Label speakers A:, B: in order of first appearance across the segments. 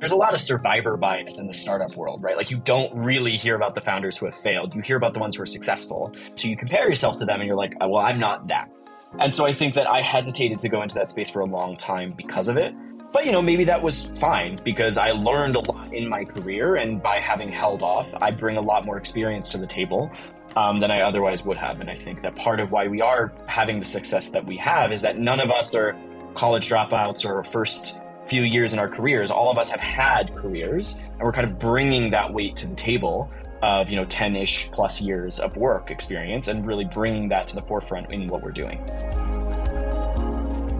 A: there's a lot of survivor bias in the startup world, right? Like you don't really hear about the founders who have failed. You hear about the ones who are successful. So you compare yourself to them and you're like, oh, well, I'm not that. And so I think that I hesitated to go into that space for a long time because of it. But you know, maybe that was fine because I learned a lot in my career, and by having held off, I bring a lot more experience to the table um, than I otherwise would have. And I think that part of why we are having the success that we have is that none of us are college dropouts or first few years in our careers. All of us have had careers, and we're kind of bringing that weight to the table of you know 10ish plus years of work experience and really bringing that to the forefront in what we're doing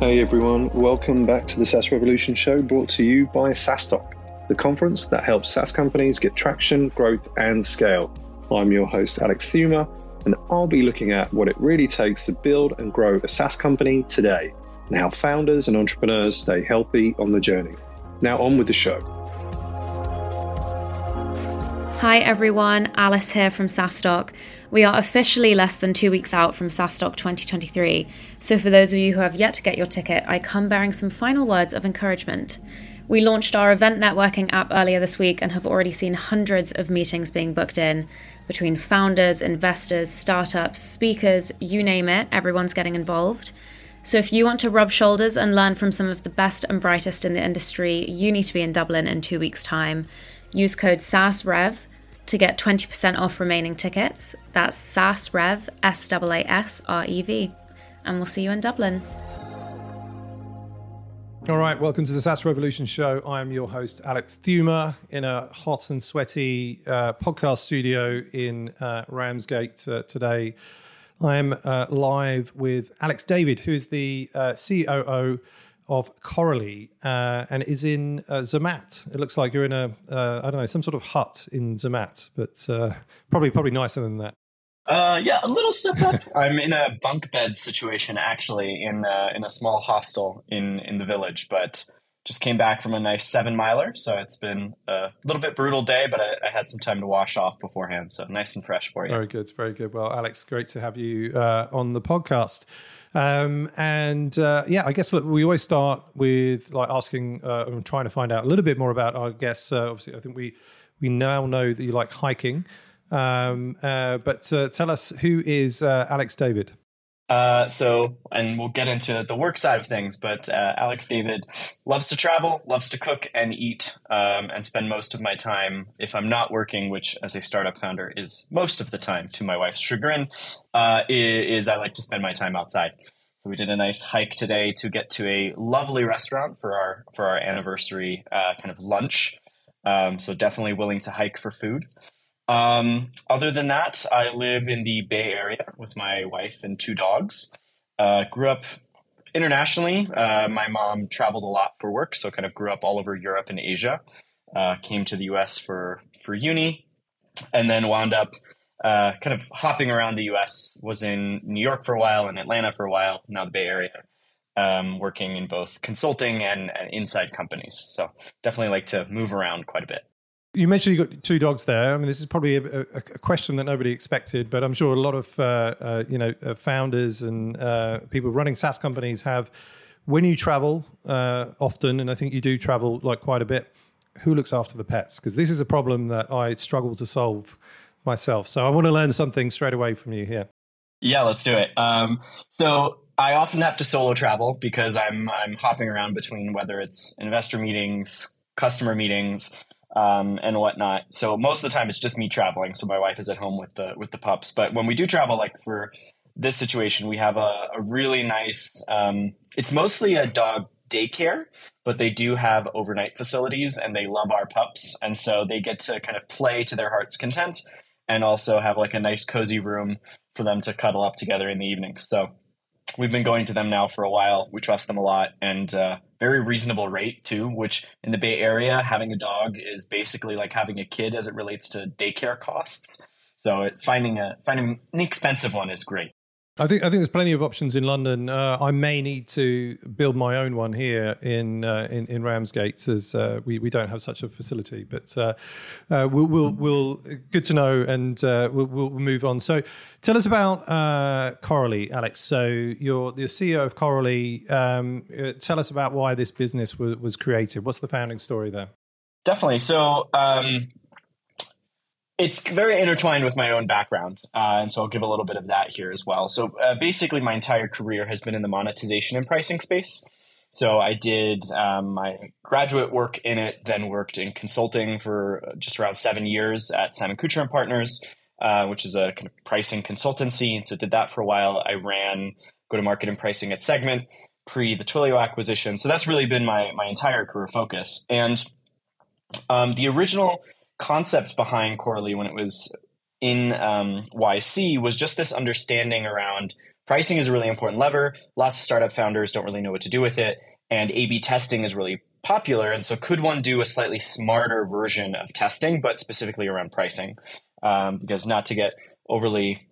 B: Hey everyone, welcome back to the SaaS Revolution show brought to you by SaaStock, the conference that helps SaaS companies get traction, growth, and scale. I'm your host, Alex Theuma and I'll be looking at what it really takes to build and grow a SaaS company today and how founders and entrepreneurs stay healthy on the journey. Now, on with the show.
C: Hi everyone, Alice here from SaaStock. We are officially less than two weeks out from SaaStock 2023, so for those of you who have yet to get your ticket, I come bearing some final words of encouragement. We launched our event networking app earlier this week and have already seen hundreds of meetings being booked in between founders, investors, startups, speakers, you name it, everyone's getting involved. So if you want to rub shoulders and learn from some of the best and brightest in the industry, you need to be in Dublin in two weeks' time. Use code SASREV to get 20% off remaining tickets. That's SASREV, S A S R E V. And we'll see you in Dublin.
D: All right, welcome to the SaaS Revolution show. I'm your host, Alex Theuma, in a hot and sweaty uh, podcast studio in uh, Ramsgate uh, today. I'm uh, live with Alex David, who is the uh, COO of Corrily uh, and is in uh, Zermatt. It looks like you're in a uh, I don't know some sort of hut in Zermatt, but uh, probably probably nicer than that.
A: Yeah, a little step up. I'm in a bunk bed situation actually in in a small hostel in in the village, but just came back from a nice seven miler, so it's been a little bit brutal day, but I, I, had some time to wash off beforehand, so nice and fresh for you.
D: Very good, very good. Well, Alex, great to have you uh, on the podcast. Um, and uh, yeah, I guess look, we always start with like asking uh, and trying to find out a little bit more about our guests. Uh, obviously, I think we we now know that you like hiking, um, uh, but uh, tell us who is Alex David.
A: Uh, so, and we'll get into the work side of things, but uh, Alex David loves to travel, loves to cook and eat, um, and spend most of my time, if I'm not working, which as a startup founder is most of the time to my wife's chagrin, uh, is, I like to spend my time outside. So we did a nice hike today to get to a lovely restaurant for our for our anniversary uh, kind of lunch. Um, so definitely willing to hike for food. Um, other than that, I live in the Bay Area with my wife and two dogs. Uh, grew up internationally. Uh, my mom traveled a lot for work, so kind of grew up all over Europe and Asia. Uh, came to the U.S. for for uni, and then wound up uh, kind of hopping around the U.S. Was in New York for a while and Atlanta for a while. Now the Bay Area. Um, working in both consulting and, and inside companies. So definitely like to move around quite a bit.
D: You mentioned you got two dogs there. I mean, this is probably a, a, a question that nobody expected, but I'm sure a lot of uh, uh, you know uh, founders and uh, people running SaaS companies have. When you travel uh, often, and I think you do travel like quite a bit, who looks after the pets? Because this is a problem that I struggle to solve myself. So I want to learn something straight away from you here.
A: Yeah, let's do it. Um, so I often have to solo travel because I'm I'm hopping around between whether it's investor meetings, customer meetings, um, and whatnot. So most of the time it's just me traveling. So my wife is at home with the with the pups. But when we do travel, like for this situation, we have a, a really nice. Um, it's mostly a dog daycare, but they do have overnight facilities, and they love our pups, and so they get to kind of play to their heart's content, and also have like a nice cozy room for them to cuddle up together in the evening. So we've been going to them now for a while. We trust them a lot, and uh, very reasonable rate too. Which in the Bay Area, having a dog is basically like having a kid as it relates to daycare costs. So finding a finding an expensive one is great.
D: I think I think there's plenty of options in London. Uh, I may need to build my own one here in uh, in, in Ramsgate, as uh, we we don't have such a facility. But uh, uh, we'll, we'll we'll good to know, and uh, we'll, we'll move on. So, tell us about Corrily, Alex. So, you're the CEO of Corrily. Um, tell us about why this business was, was created. What's the founding story there?
A: Definitely. So um, it's very intertwined with my own background. Uh, and so I'll give a little bit of that here as well. So uh, basically, my entire career has been in the monetization and pricing space. So I did um, my graduate work in it, then worked in consulting for just around seven years at Simon Kucher and Partners, uh, which is a kind of pricing consultancy. And so did that for a while. I ran go to market and pricing at Segment pre the Twilio acquisition. So that's really been my my entire career focus. And um, the original concept behind Corrily when it was in um, YC was just this understanding around pricing is a really important lever. Lots of startup founders don't really know what to do with it, and A/B testing is really popular. And so, could one do a slightly smarter version of testing, but specifically around pricing? Um, because not to get overly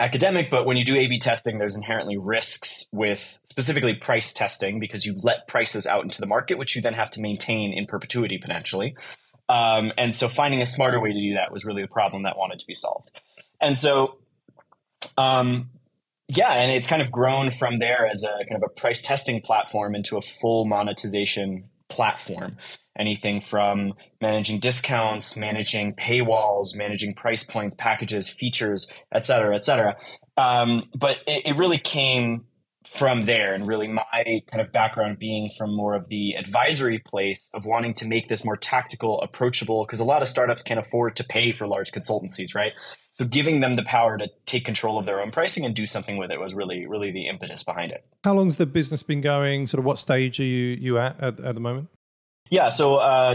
A: academic, but when you do A B testing, there's inherently risks with specifically price testing because you let prices out into the market, which you then have to maintain in perpetuity potentially. Um, and so finding a smarter way to do that was really the problem that wanted to be solved. And so, um, yeah, and it's kind of grown from there as a kind of a price testing platform into a full monetization platform. Anything from managing discounts, managing paywalls, managing price points, packages, features, et cetera, et cetera. Um, but it, it really came from there. And really my kind of background being from more of the advisory place of wanting to make this more tactical approachable because a lot of startups can't afford to pay for large consultancies right? So giving them the power to take control of their own pricing and do something with it was really really the impetus behind it.
D: How long's the business been going? Sort of what stage are you you at at, at the moment?
A: Yeah so uh,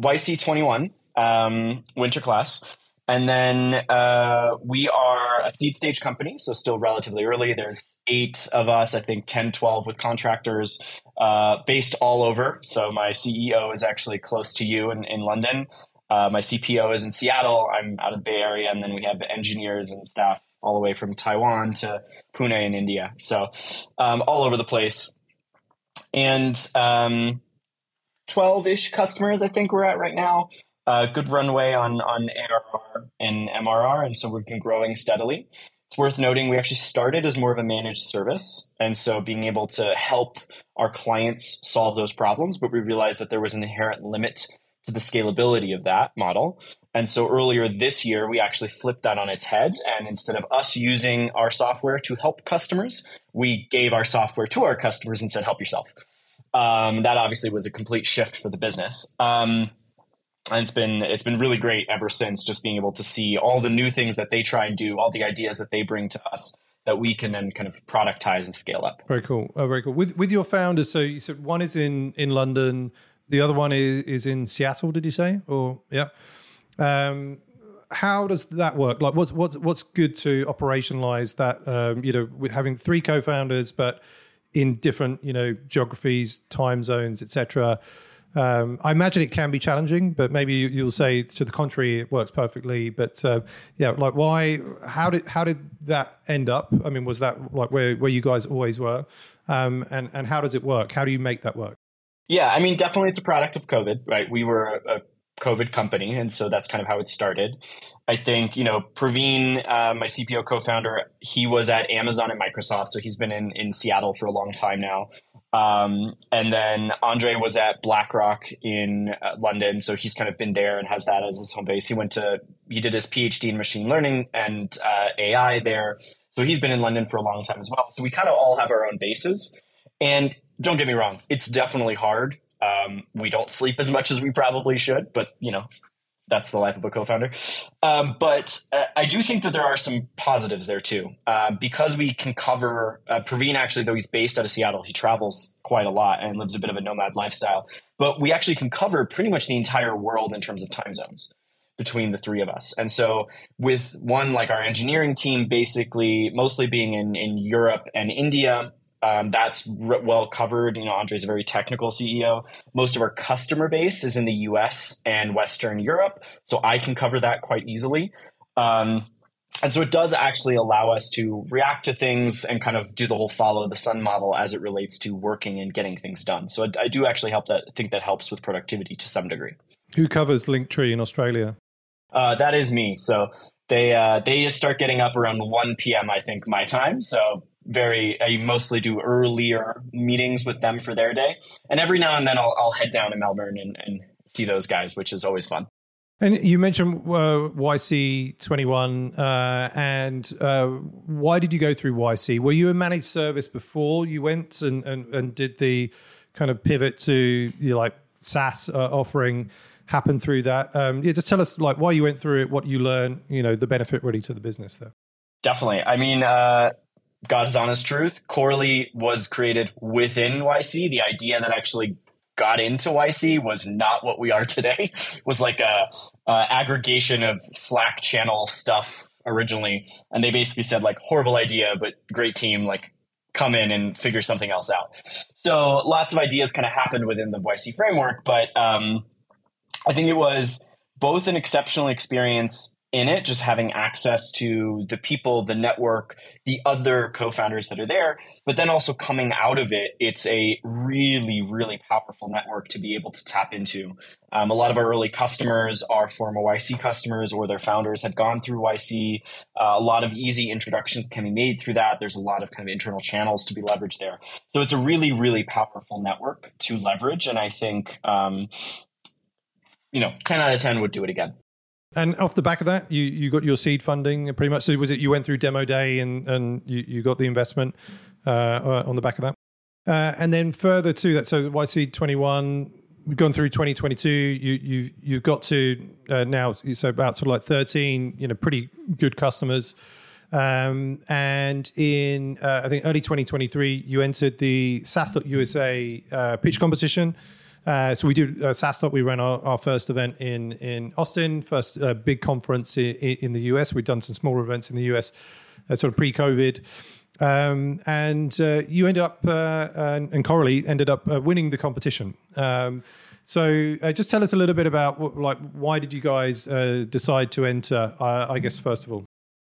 A: yc21 um, winter class and then uh, we are a seed stage company, so still relatively early. There's eight of us, I think 10, 12 with contractors uh, based all over. So my CEO is actually close to you in, in London. Uh, my CPO is in Seattle. I'm out of the Bay Area. And then we have engineers and staff all the way from Taiwan to Pune in India. So um, all over the place. And um, 12 ish customers, I think we're at right now uh, good runway on on ARR and MRR, and so we've been growing steadily. It's worth noting we actually started as more of a managed service, and so being able to help our clients solve those problems, but we realized that there was an inherent limit to the scalability of that model. And so earlier this year, we actually flipped that on its head. And instead of us using our software to help customers, we gave our software to our customers and said, help yourself. Um, that obviously was a complete shift for the business. Um, and it's been it's been really great ever since just being able to see all the new things that they try and do all the ideas that they bring to us that we can then kind of productize and scale up.
D: Very cool. Oh, very cool. With with your founders so you said one is in in london the other one is is in seattle did you say? Or yeah. Um how does that work? Like what's what's what's good to operationalize that um you know with having three co-founders but in different you know geographies time zones etc um, I imagine it can be challenging, but maybe you'll say to the contrary, it works perfectly. But uh, yeah, like why? How did how did that end up? I mean, was that like where where you guys always were? Um, and and how does it work? How do you make that work?
A: Yeah, I mean, definitely it's a product of COVID, right? We were a, a COVID company, and so that's kind of how it started. I think you know Praveen, uh, my CPO co-founder, he was at Amazon and Microsoft, so he's been in in Seattle for a long time now. Um, and then Andre was at BlackRock in uh, London, so he's kind of been there and has that as his home base. He went to he did his PhD in machine learning and uh, AI there, so he's been in London for a long time as well. So we kind of all have our own bases. And don't get me wrong, it's definitely hard. Um, we don't sleep as much as we probably should, but you know, that's the life of a co-founder. Um, but uh, I do think that there are some positives there too, uh, because we can cover. Uh, Praveen actually, though he's based out of Seattle, he travels quite a lot and lives a bit of a nomad lifestyle. But we actually can cover pretty much the entire world in terms of time zones between the three of us. And so, with one like our engineering team, basically mostly being in in Europe and India, um, that's r- well covered. You know, Andre's a very technical CEO. Most of our customer base is in the US and Western Europe, so I can cover that quite easily. Um, and so it does actually allow us to react to things and kind of do the whole follow the sun model as it relates to working and getting things done. So I, I do actually help that think that helps with productivity to some degree.
D: Who covers Linktree in Australia?
A: Uh, that is me. So they uh, they just start getting up around 1 p.m. I think my time. So very I mostly do earlier meetings with them for their day, and every now and then I'll, I'll head down to Melbourne and, and see those guys, which is always fun.
D: And you mentioned uh, YC21, uh, and uh, why did you go through YC? Were you a managed service before you went and, and, and did the kind of pivot to you know, like SaaS uh, offering happen through that? Um, yeah, just tell us like why you went through it, what you learned, you know, the benefit really to the business there.
A: Definitely. I mean, uh, God's honest truth, Corrily was created within YC. The idea that actually got into YC was not what we are today. It was like a, a, aggregation of Slack channel stuff originally, and they basically said like horrible idea, but great team. Like come in and figure something else out. So lots of ideas kind of happened within the YC framework, but um, I think it was both an exceptional experience in it, just having access to the people, the network, the other co founders that are there. But then also coming out of it, it's a really, really powerful network to be able to tap into. Um, a lot of our early customers are former YC customers or their founders had gone through YC. Uh, a lot of easy introductions can be made through that. There's a lot of kind of internal channels to be leveraged there. So it's a really, really powerful network to leverage. And I think, um, you know, 10 out of 10 would do it again.
D: And off the back of that, you, you got your seed funding pretty much. So was it you went through demo day and, and you, you got the investment uh, on the back of that? Uh, and then further to that, so YC 21, we've gone through 2022. You you you got to uh, now so about sort of like 13, you know, pretty good customers. Um, and in uh, I think early 2023, you entered the SaaS.USA uh, pitch competition. Uh, so we do uh, SaaStock. We ran our, our, first event in in Austin, first uh, big conference in, in, the US. We've done some smaller events in the US, uh, sort of pre-COVID. Um, and uh, you ended up, uh, and, and Corrily ended up winning the competition. Um, so just tell us a little bit about what, like why did you guys decide to enter? I guess first of all.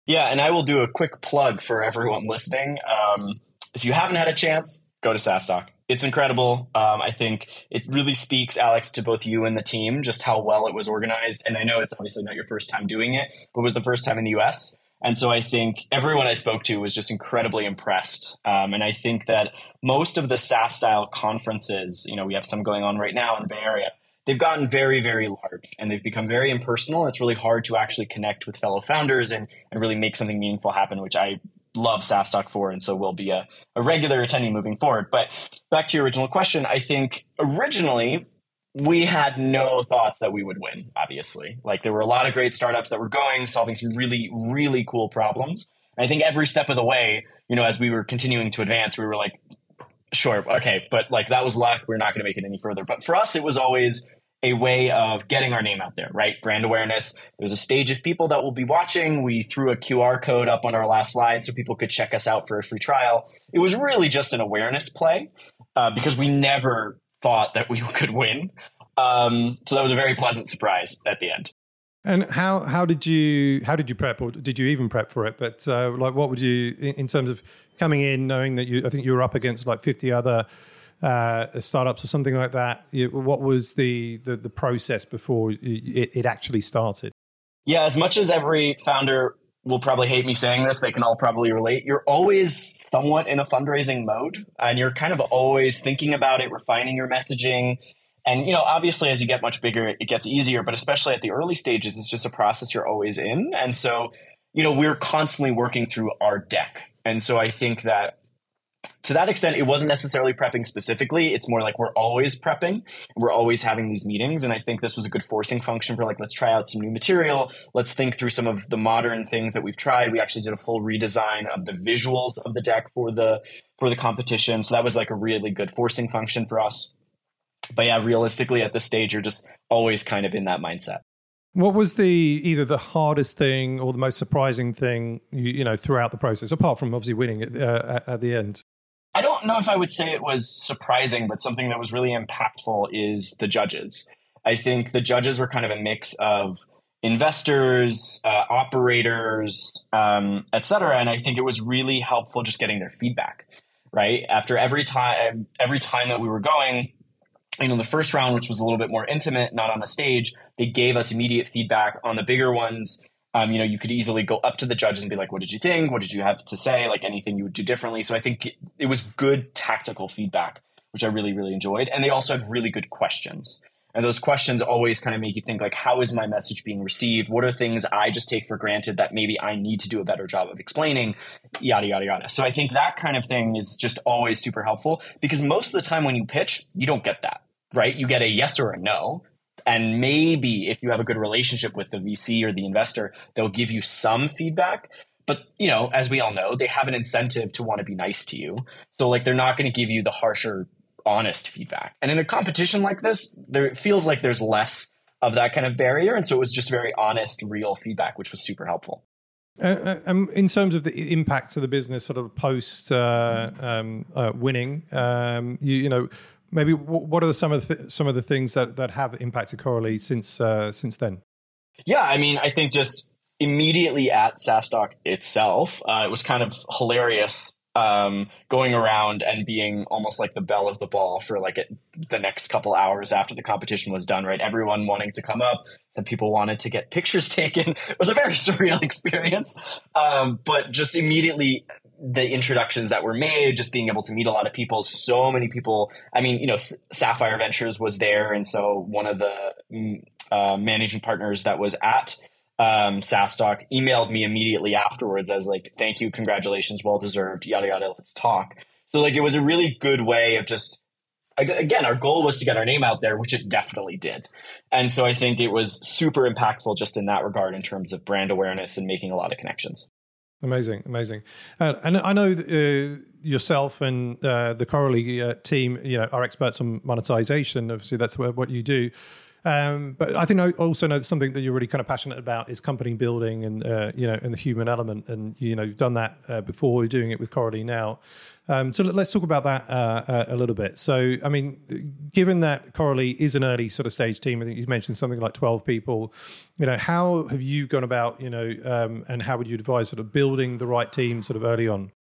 A: Yeah, and I will do a quick plug for everyone listening. Um, if you haven't had a chance, go to SaaStock it's incredible. Um, I think it really speaks, Alex, to both you and the team, just how well it was organized. And I know it's obviously not your first time doing it, but it was the first time in the US. And so I think everyone I spoke to was just incredibly impressed. Um, and I think that most of the SaaS style conferences, you know, we have some going on right now in the Bay Area, they've gotten very, very large and they've become very impersonal. It's really hard to actually connect with fellow founders and, and really make something meaningful happen, which I love SaaStock for, and so will be a, a regular attendee moving forward. But back to your original question, I think originally we had no thoughts that we would win, obviously. Like there were a lot of great startups that were going, solving some really, really cool problems. And I think every step of the way, you know, as we were continuing to advance, we were like, sure, okay, but like that was luck. We're not going to make it any further. But for us, it was always a way of getting our name out there, right? Brand awareness. There's a stage of people that will be watching. We threw a QR code up on our last slide so people could check us out for a free trial. It was really just an awareness play uh, because we never thought that we could win. Um, so that was a very pleasant surprise at the end.
D: And how how did you how did you prep or did you even prep for it? But uh, like, what would you in, in terms of coming in, knowing that you I think you were up against like fifty other uh, startups or something like that? What was the the, the process before it, it actually started?
A: Yeah, as much as every founder will probably hate me saying this, they can all probably relate. You're always somewhat in a fundraising mode, and you're kind of always thinking about it, refining your messaging. And you know, obviously, as you get much bigger, it gets easier. But especially at the early stages, it's just a process you're always in. And so, you know, we're constantly working through our deck. And so, I think that to that extent, it wasn't necessarily prepping specifically. It's more like we're always prepping. We're always having these meetings. And I think this was a good forcing function for like, let's try out some new material. Let's think through some of the modern things that we've tried. We actually did a full redesign of the visuals of the deck for the, for the competition. So that was like a really good forcing function for us. But yeah, realistically at this stage, you're just always kind of in that mindset.
D: What was the either the hardest thing or the most surprising thing you, you know throughout the process, apart from obviously winning uh, at, at the end?
A: Don't know if I would say it was surprising, but something that was really impactful is the judges. I think the judges were kind of a mix of investors, uh, operators, um, et cetera. And I think it was really helpful just getting their feedback, right? After every time, every time that we were going, you know, the first round, which was a little bit more intimate, not on the stage, they gave us immediate feedback on the bigger ones um, you know, you could easily go up to the judges and be like, "What did you think? What did you have to say? Like anything you would do differently." So I think it was good tactical feedback, which I really really enjoyed, and they also had really good questions. And those questions always kind of make you think like, how is my message being received? What are things I just take for granted that maybe I need to do a better job of explaining? Yada, yada, yada. So I think that kind of thing is just always super helpful because most of the time when you pitch, you don't get that, right? You get a yes or a no. And maybe if you have a good relationship with the VC or the investor, they'll give you some feedback. But you know, as we all know, they have an incentive to want to be nice to you. So like they're not going to give you the harsher honest feedback. And in a competition like this, there feels like there's less of that kind of barrier. And so it was just very honest, real feedback, which was super helpful.
D: Uh, uh um, in terms of the impact to the business, sort of post uh, um, uh, winning, um, you, you, know, maybe what are some of the th- some of the things that, that have impacted Corrily since uh, since then?
A: Yeah, I mean, I think just immediately at SaaStock itself, uh, it was kind of hilarious um, going around and being almost like the belle of the ball for like the next couple hours after the competition was done, right? Everyone wanting to come up. Some people wanted to get pictures taken. It was a very surreal experience. Um, but just immediately the introductions that were made, just being able to meet a lot of people, so many people. I mean, you know, S- Sapphire Ventures was there. And so one of the mm, uh, managing partners that was at um, SaaStock emailed me immediately afterwards as like, thank you, congratulations, well deserved, yada yada, let's talk. So like it was a really good way of just again, our goal was to get our name out there, which it definitely did. And so I think it was super impactful just in that regard in terms of brand awareness and making a lot of connections.
D: Amazing, amazing. Uh, and I know uh, yourself and uh, the Corrily uh, team, you know, are experts on monetization. Obviously, that's what you do. Um, but I think I also know something that you're really kind of passionate about is company building and uh, you know and the human element. And you know you've done that uh, before. You're doing it with Corrily now. Um, so let's talk about that uh, uh, a little bit. So I mean, given that Corrily is an early sort of stage team, I think you mentioned something like 12 people. You know, how have you gone about you know, um, and how would you advise sort of building the right team sort of early on?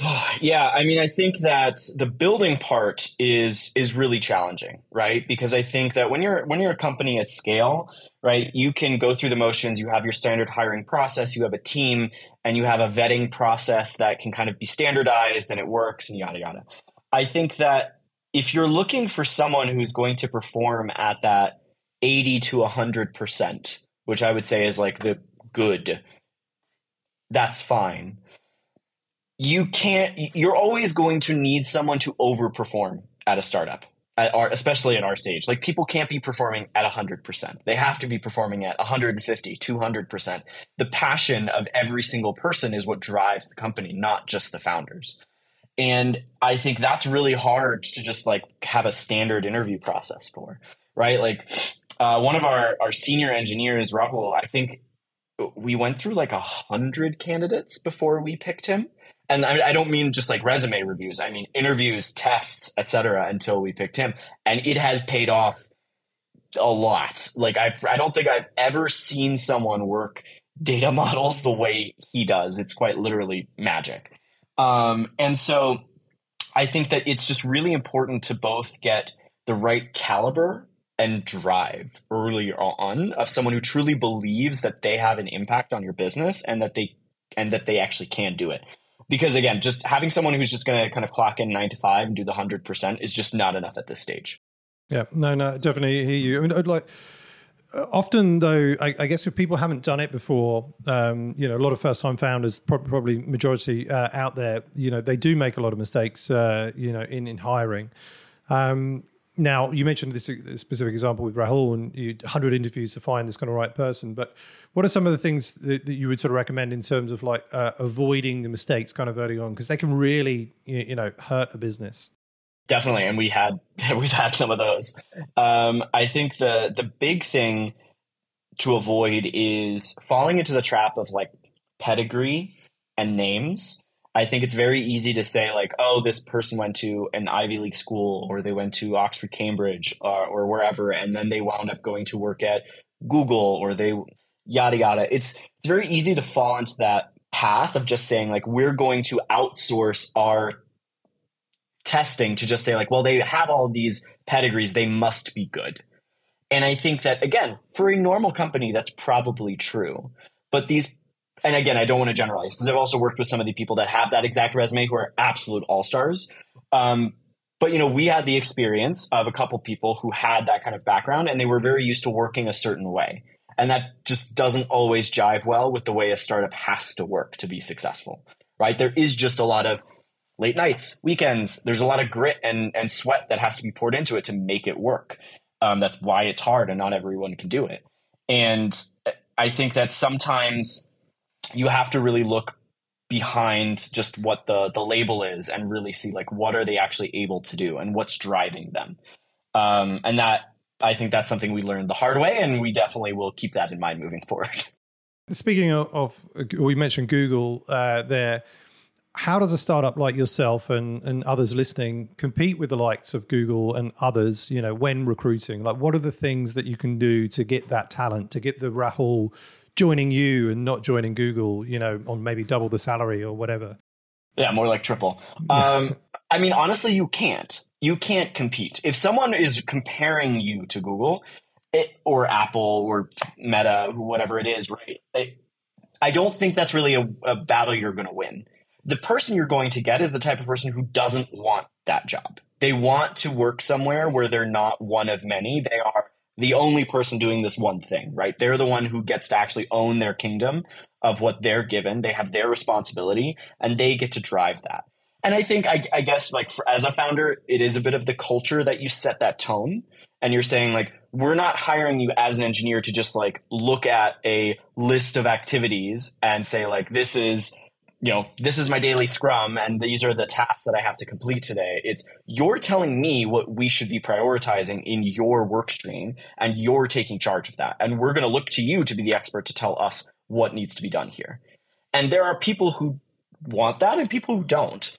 A: yeah, I mean, I think that the building part is is really challenging, right? Because I think that when you're when you're a company at scale, right, you can go through the motions. You have your standard hiring process, you have a team, and you have a vetting process that can kind of be standardized and it works and yada yada. I think that if you're looking for someone who's going to perform at that 80 to 100%, which I would say is like the good, that's fine you can't you're always going to need someone to overperform at a startup at our, especially at our stage. Like people can't be performing at 100% they have to be performing at 150 200% the passion of every single person is what drives the company not just the founders. And i think that's really hard to just like have a standard interview process for right? Like uh, one of our, our senior engineers rahul i think we went through like a hundred candidates before we picked him and I, don't mean just like resume reviews. I mean interviews, tests, etc. Until we picked him, and it has paid off a lot. Like I, I don't think I've ever seen someone work data models the way he does. It's quite literally magic. Um, and so I think that it's just really important to both get the right caliber and drive early on of someone who truly believes that they have an impact on your business and that they and that they actually can do it because again, just having someone who's just going to kind of clock in nine to five and do the hundred percent is just not enough at this stage.
D: Yeah, no, no, definitely hear you. I mean, I'd like uh, often though, I, I, guess if people haven't done it before, um, you know, a lot of first-time founders, probably majority uh, out there, you know, they do make a lot of mistakes, uh, you know, in in hiring. Um, now, you mentioned this specific example with Rahul and you 100 interviews to find this kind of right person. But what are some of the things that, that you would sort of recommend in terms of like uh, avoiding the mistakes kind of early on? Because they can really, you know, hurt a business.
A: Definitely. And we had, we've had some of those. Um, I think the, the big thing to avoid is falling into the trap of like pedigree and names. I think it's very easy to say like, oh, this person went to an Ivy League school or they went to Oxford, Cambridge, uh, or wherever, and then they wound up going to work at Google or they yada yada. It's it's very easy to fall into that path of just saying like we're going to outsource our testing to just say like, well, they have all these pedigrees, they must be good. And I think that again, for a normal company, that's probably true. But these and again, I don't want to generalize because I've also worked with some of the people that have that exact resume who are absolute all stars. Um, But you know, we had the experience of a couple people who had that kind of background and they were very used to working a certain way. And that just doesn't always jive well with the way a startup has to work to be successful. Right? There is just a lot of late nights, weekends. There's a lot of grit and, and sweat that has to be poured into it to make it work. Um, that's why it's hard and not everyone can do it. And I think that sometimes you have to really look behind just what the the label is and really see like what are they actually able to do and what's driving them. Um, and that i think that's something we learned the hard way and we definitely will keep that in mind moving forward.
D: Speaking of, of we mentioned google uh, there. How does a startup like yourself and, and others listening compete with the likes of Google and others, you know, when recruiting? Like what are the things that you can do to get that talent, to get the Rahul joining you and not joining Google, you know, on maybe double the salary or whatever?
A: Yeah, more like triple. Um, I mean, honestly, you can't. You can't compete. If someone is comparing you to Google it, or Apple or Meta, whatever it is, right? It, I don't think that's really a, a battle you're going to win the person you're going to get is the type of person who doesn't want that job. They want to work somewhere where they're not one of many. They are the only person doing this one thing, right? They're the one who gets to actually own their kingdom of what they're given. They have their responsibility and they get to drive that. And I think, I, I guess, like for, as a founder, it is a bit of the culture that you set that tone. And you're saying, like, we're not hiring you as an engineer to just like look at a list of activities and say, like, this is you know, this is my daily scrum and these are the tasks that I have to complete today. It's you're telling me what we should be prioritizing in your work stream and you're taking charge of that. And we're going to look to you to be the expert to tell us what needs to be done here. And there are people who want that and people who don't.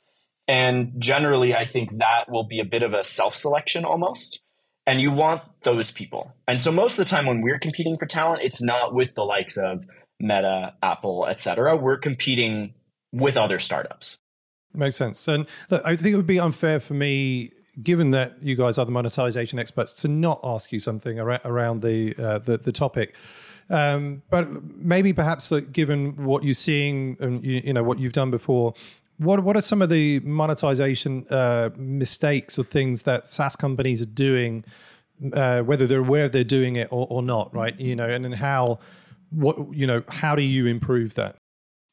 A: And generally, I think that will be a bit of a self selection almost. And you want those people. And so most of the time when we're competing for talent, it's not with the likes of Meta, Apple, et cetera. We're competing with other startups.
D: Makes sense. And look, I think it would be unfair for me, given that you guys are the monetization experts, to not ask you something around the uh, the, the, topic. Um, but maybe perhaps, like, given what you're seeing and you, you, know what you've done before, what what are some of the monetization uh, mistakes or things that SaaS companies are doing, uh, whether they're aware they're doing it or, or not, right? You know, and then how what you know how do you improve that?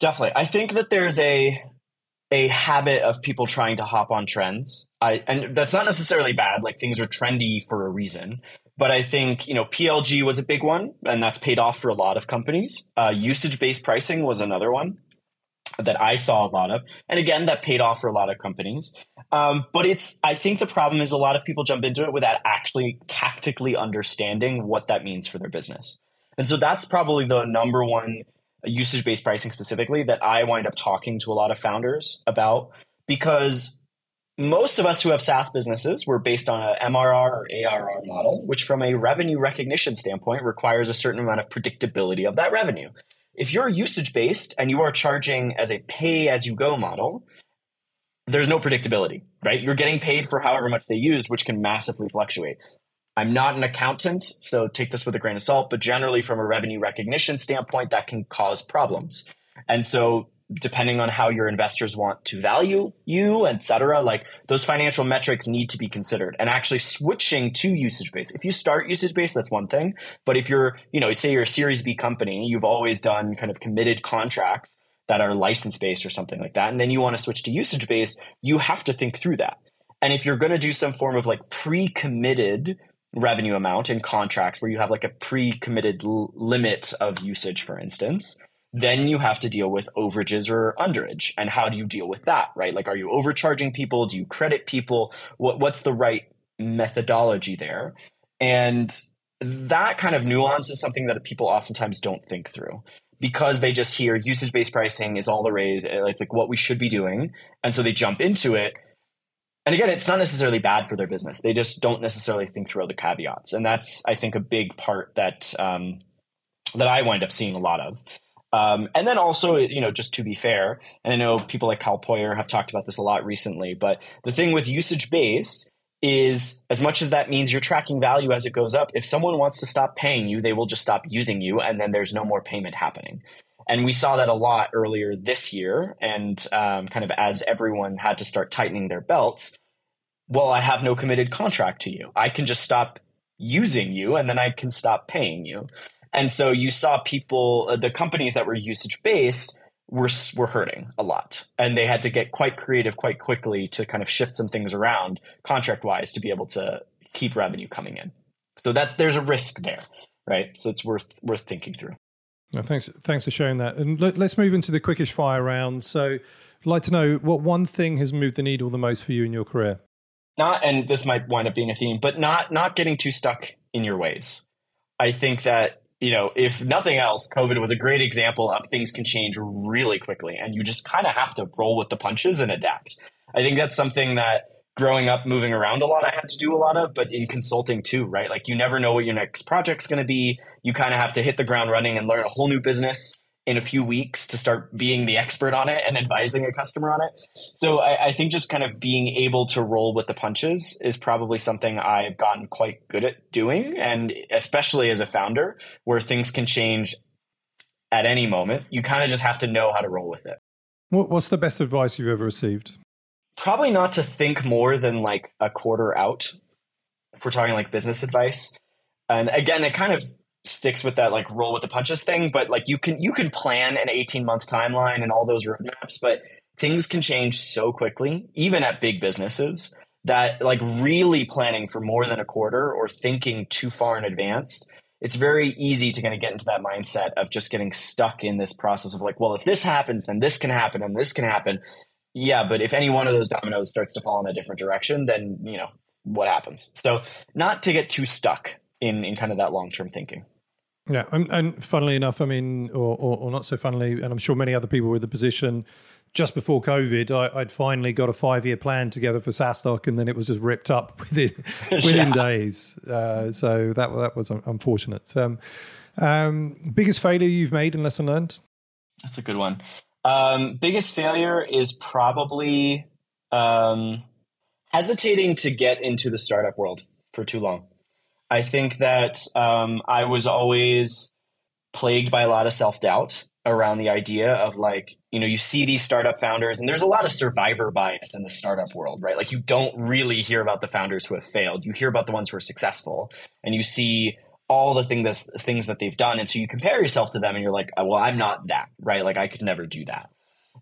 A: Definitely. I think that there's a a habit of people trying to hop on trends. I and that's not necessarily bad. Like things are trendy for a reason. But I think you know PLG was a big one, and that's paid off for a lot of companies. Uh, usage based pricing was another one that I saw a lot of, and again that paid off for a lot of companies. Um, but it's I think the problem is a lot of people jump into it without actually tactically understanding what that means for their business. And so that's probably the number one usage based pricing specifically that I wind up talking to a lot of founders about because most of us who have SaaS businesses were based on a MRR or ARR model, which from a revenue recognition standpoint requires a certain amount of predictability of that revenue. If you're usage based and you are charging as a pay as you go model, there's no predictability, right? You're getting paid for however much they use, which can massively fluctuate. I'm not an accountant, so take this with a grain of salt, but generally from a revenue recognition standpoint, that can cause problems. And so depending on how your investors want to value you, et cetera, like those financial metrics need to be considered and actually switching to usage based. If you start usage based, that's one thing. But if you're, you know, say you're a series B company, you've always done kind of committed contracts that are license based or something like that. And then you want to switch to usage based, you have to think through that. And if you're going to do some form of like pre committed revenue amount in contracts where you have like a pre-committed l- limit of usage for instance then you have to deal with overages or underage. And how do you deal with that right? Like are you overcharging people? Do you credit people? What, what's the right methodology there? And that kind of nuance is something that people oftentimes don't think through because they just hear usage based pricing is all the rage eh, it's like what we should be doing. And so they jump into it and again, it's not necessarily bad for their business. They just don't necessarily think through all the caveats, and that's I think a big part that um, that I wind up seeing a lot of. Um, and then also, you know, just to be fair, and I know people like Kyle Poyar have talked about this a lot recently, but the thing with usage based is as much as that means you're tracking value as it goes up, if someone wants to stop paying you, they will just stop using you, and then there's no more payment happening. And we saw that a lot earlier this year. And um, kind of as everyone had to start tightening their belts, well, I have no committed contract to you. I can just stop using you and then I can stop paying you. And so you saw people, uh, the companies that were usage based were, were hurting a lot. And they had to get quite creative quite quickly to kind of shift some things around contract wise to be able to keep revenue coming in. So that there's a risk there, right? So it's worth worth thinking through.
D: No, thanks, thanks for sharing that. And let, us move into the quickish fire round. So, I'd like to know what one thing has moved the needle the most for you in your career
A: not and this might wind up being a theme but not not getting too stuck in your ways i think that you know if nothing else covid was a great example of things can change really quickly and you just kind of have to roll with the punches and adapt i think that's something that growing up moving around a lot i had to do a lot of but in consulting too right like you never know what your next project's going to be you kind of have to hit the ground running and learn a whole new business in a few weeks to start being the expert on it and advising a customer on it. So I, I, think just kind of being able to roll with the punches is probably something I've gotten quite good at doing. And especially as a founder, where things can change at any moment, you kind of just have to know how to roll with it.
D: What's the best advice you've ever received?
A: Probably not to think more than like a quarter out if we're talking like business advice. And again, it kind of sticks with that like roll with the punches thing but like you can you can plan an 18 month timeline and all those roadmaps but things can change so quickly even at big businesses that like really planning for more than a quarter or thinking too far in advance it's very easy to kind of get into that mindset of just getting stuck in this process of like well if this happens then this can happen and this can happen yeah but if any one of those dominoes starts to fall in a different direction then you know what happens so not to get too stuck in in kind of that long term thinking
D: yeah, and, and funnily enough, I mean, or, or, or, not so funnily, and I'm sure many other people were in the position just before COVID, I, would finally got a five year plan together for SaaStock, and then it was just ripped up within within yeah. days. Uh, so that that was unfortunate. Um, um, biggest failure you've made and lesson learned?
A: That's a good one. Um, biggest failure is probably um, hesitating to get into the startup world for too long. I think that um, I was always plagued by a lot of self doubt around the idea of like, you know, you see these startup founders, and there's a lot of survivor bias in the startup world, right? Like, you don't really hear about the founders who have failed. You hear about the ones who are successful, and you see all the things things that they've done, and so you compare yourself to them, and you're like, well, I'm not that, right? Like, I could never do that.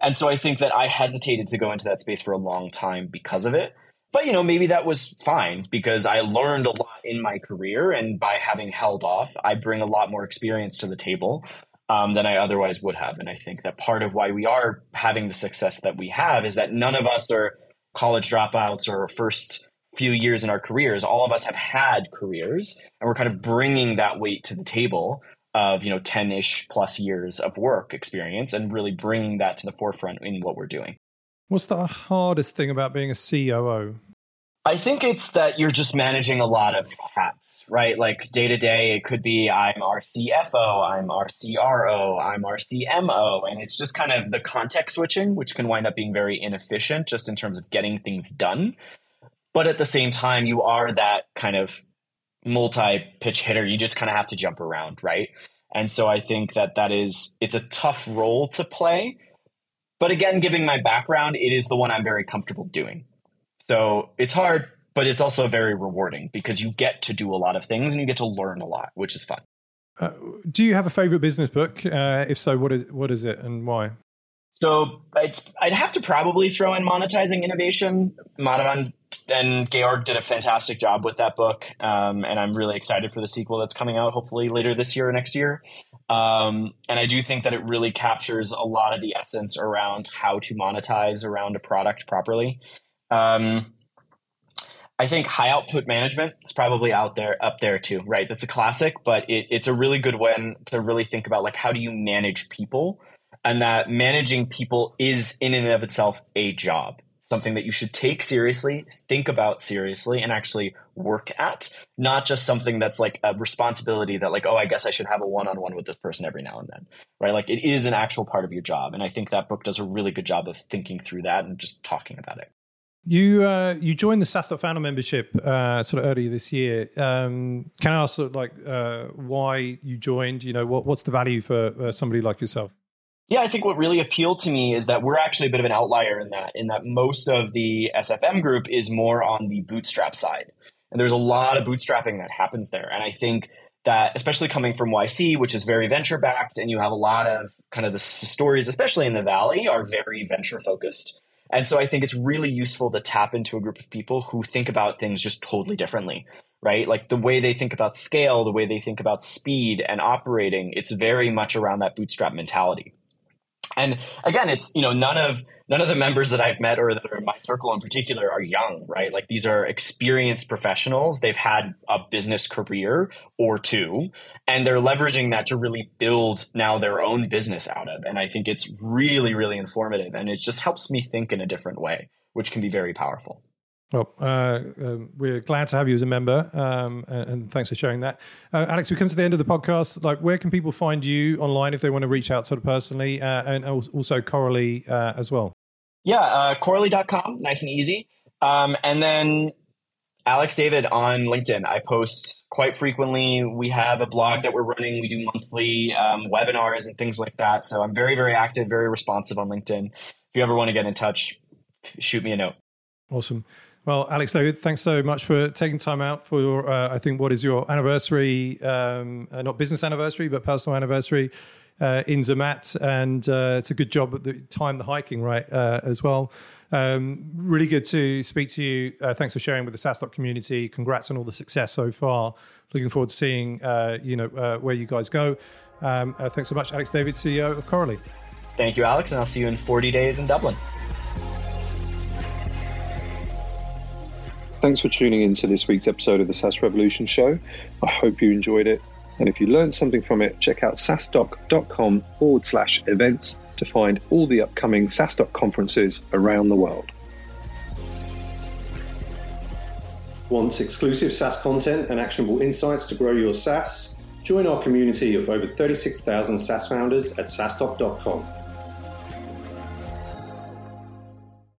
A: And so I think that I hesitated to go into that space for a long time because of it. But you know, maybe that was fine because I learned a lot in my career, and by having held off, I bring a lot more experience to the table um, than I otherwise would have. And I think that part of why we are having the success that we have is that none of us are college dropouts or first few years in our careers. All of us have had careers, and we're kind of bringing that weight to the table of you know 10ish plus years of work experience and really bringing that to the forefront in what we're doing
D: what's the hardest thing about being a coo
A: I think it's that you're just managing a lot of hats, right? Like day to day, it could be I'm our CFO, I'm our CRO, I'm our CMO. And it's just kind of the context switching, which can wind up being very inefficient just in terms of getting things done. But at the same time, you are that kind of multi pitch hitter. You just kind of have to jump around, right? And so I think that that is, it's a tough role to play. But again, giving my background, it is the one I'm very comfortable doing so it's hard, but it's also very rewarding because you get to do a lot of things and you get to learn a lot, which is fun.
D: Uh, do you have a favorite business book? Uh, if so, what is what is it and why?
A: So I'd have to probably throw in monetizing innovation. Madhavan and Georg did a fantastic job with that book, um, and I'm really excited for the sequel that's coming out hopefully later this year or next year. Um, and I do think that it really captures a lot of the essence around how to monetize around a product properly. Um, I think high output management is probably out there up there too, right? That's a classic, but it, it's a really good one to really think about like how do you manage people, and that managing people is in and of itself a job, something that you should take seriously, think about seriously, and actually work at, not just something that's like a responsibility that like oh I guess I should have a one on one with this person every now and then, right? Like it is an actual part of your job, and I think that book does a really good job of thinking through that and just talking about it.
D: You uh, you joined the SaaStock founder membership uh, sort of earlier this year. Um, can I ask sort of like uh, why you joined? You know, what, what's the value for somebody like yourself?
A: Yeah, I think what really appealed to me is that we're actually a bit of an outlier in that, in that most of the SFM group is more on the bootstrap side. And there's a lot of bootstrapping that happens there. And I think that, especially coming from YC, which is very venture backed, and you have a lot of kind of the stories, especially in the Valley, are very venture focused. And so I think it's really useful to tap into a group of people who think about things just totally differently, right? Like the way they think about scale, the way they think about speed and operating, it's very much around that bootstrap mentality. And again, it's, you know, none of none of the members that I've met or that are in my circle in particular are young, right? Like these are experienced professionals. They've had a business career or two, and they're leveraging that to really build now their own business out of. And I think it's really, really informative. And it just helps me think in a different way, which can be very powerful.
D: Well, uh, um, we're glad to have you as a member, um, and, and, thanks for sharing that. Uh, Alex, we come to the end of the podcast. Like, where can people find you online if they want to reach out sort of personally, uh, and also Corrily uh, as well?
A: Yeah, uh, Corrily.com, nice and easy. Um, and then Alex David on LinkedIn. I post quite frequently. We have a blog that we're running. We do monthly um, webinars and things like that. So I'm very, very active, very responsive on LinkedIn. If you ever want to get in touch, shoot me a note.
D: Awesome. Well, Alex David, thanks so much for taking time out for your, uh, I think, what is your anniversary, um, uh, not business anniversary, but personal anniversary uh, in Zermatt. And uh, it's a good job at the time, the hiking, right, uh, as well. Um, really good to speak to you. Uh, thanks for sharing with the SaaStock community. Congrats on all the success so far. Looking forward to seeing, you know, where you guys go. Um, thanks so much, Alex David, CEO of Corrily.
A: Thank you, Alex, and I'll see you in 40 days in Dublin.
B: Thanks for tuning in to this week's episode of the SaaS Revolution Show. I hope you enjoyed it. And if you learned something from it, check out saastock.com forward slash events to find all the upcoming SaaStock conferences around the world. Want exclusive SaaS content and actionable insights to grow your SaaS? Join our community of over 36,000 SaaS founders at saastock.com.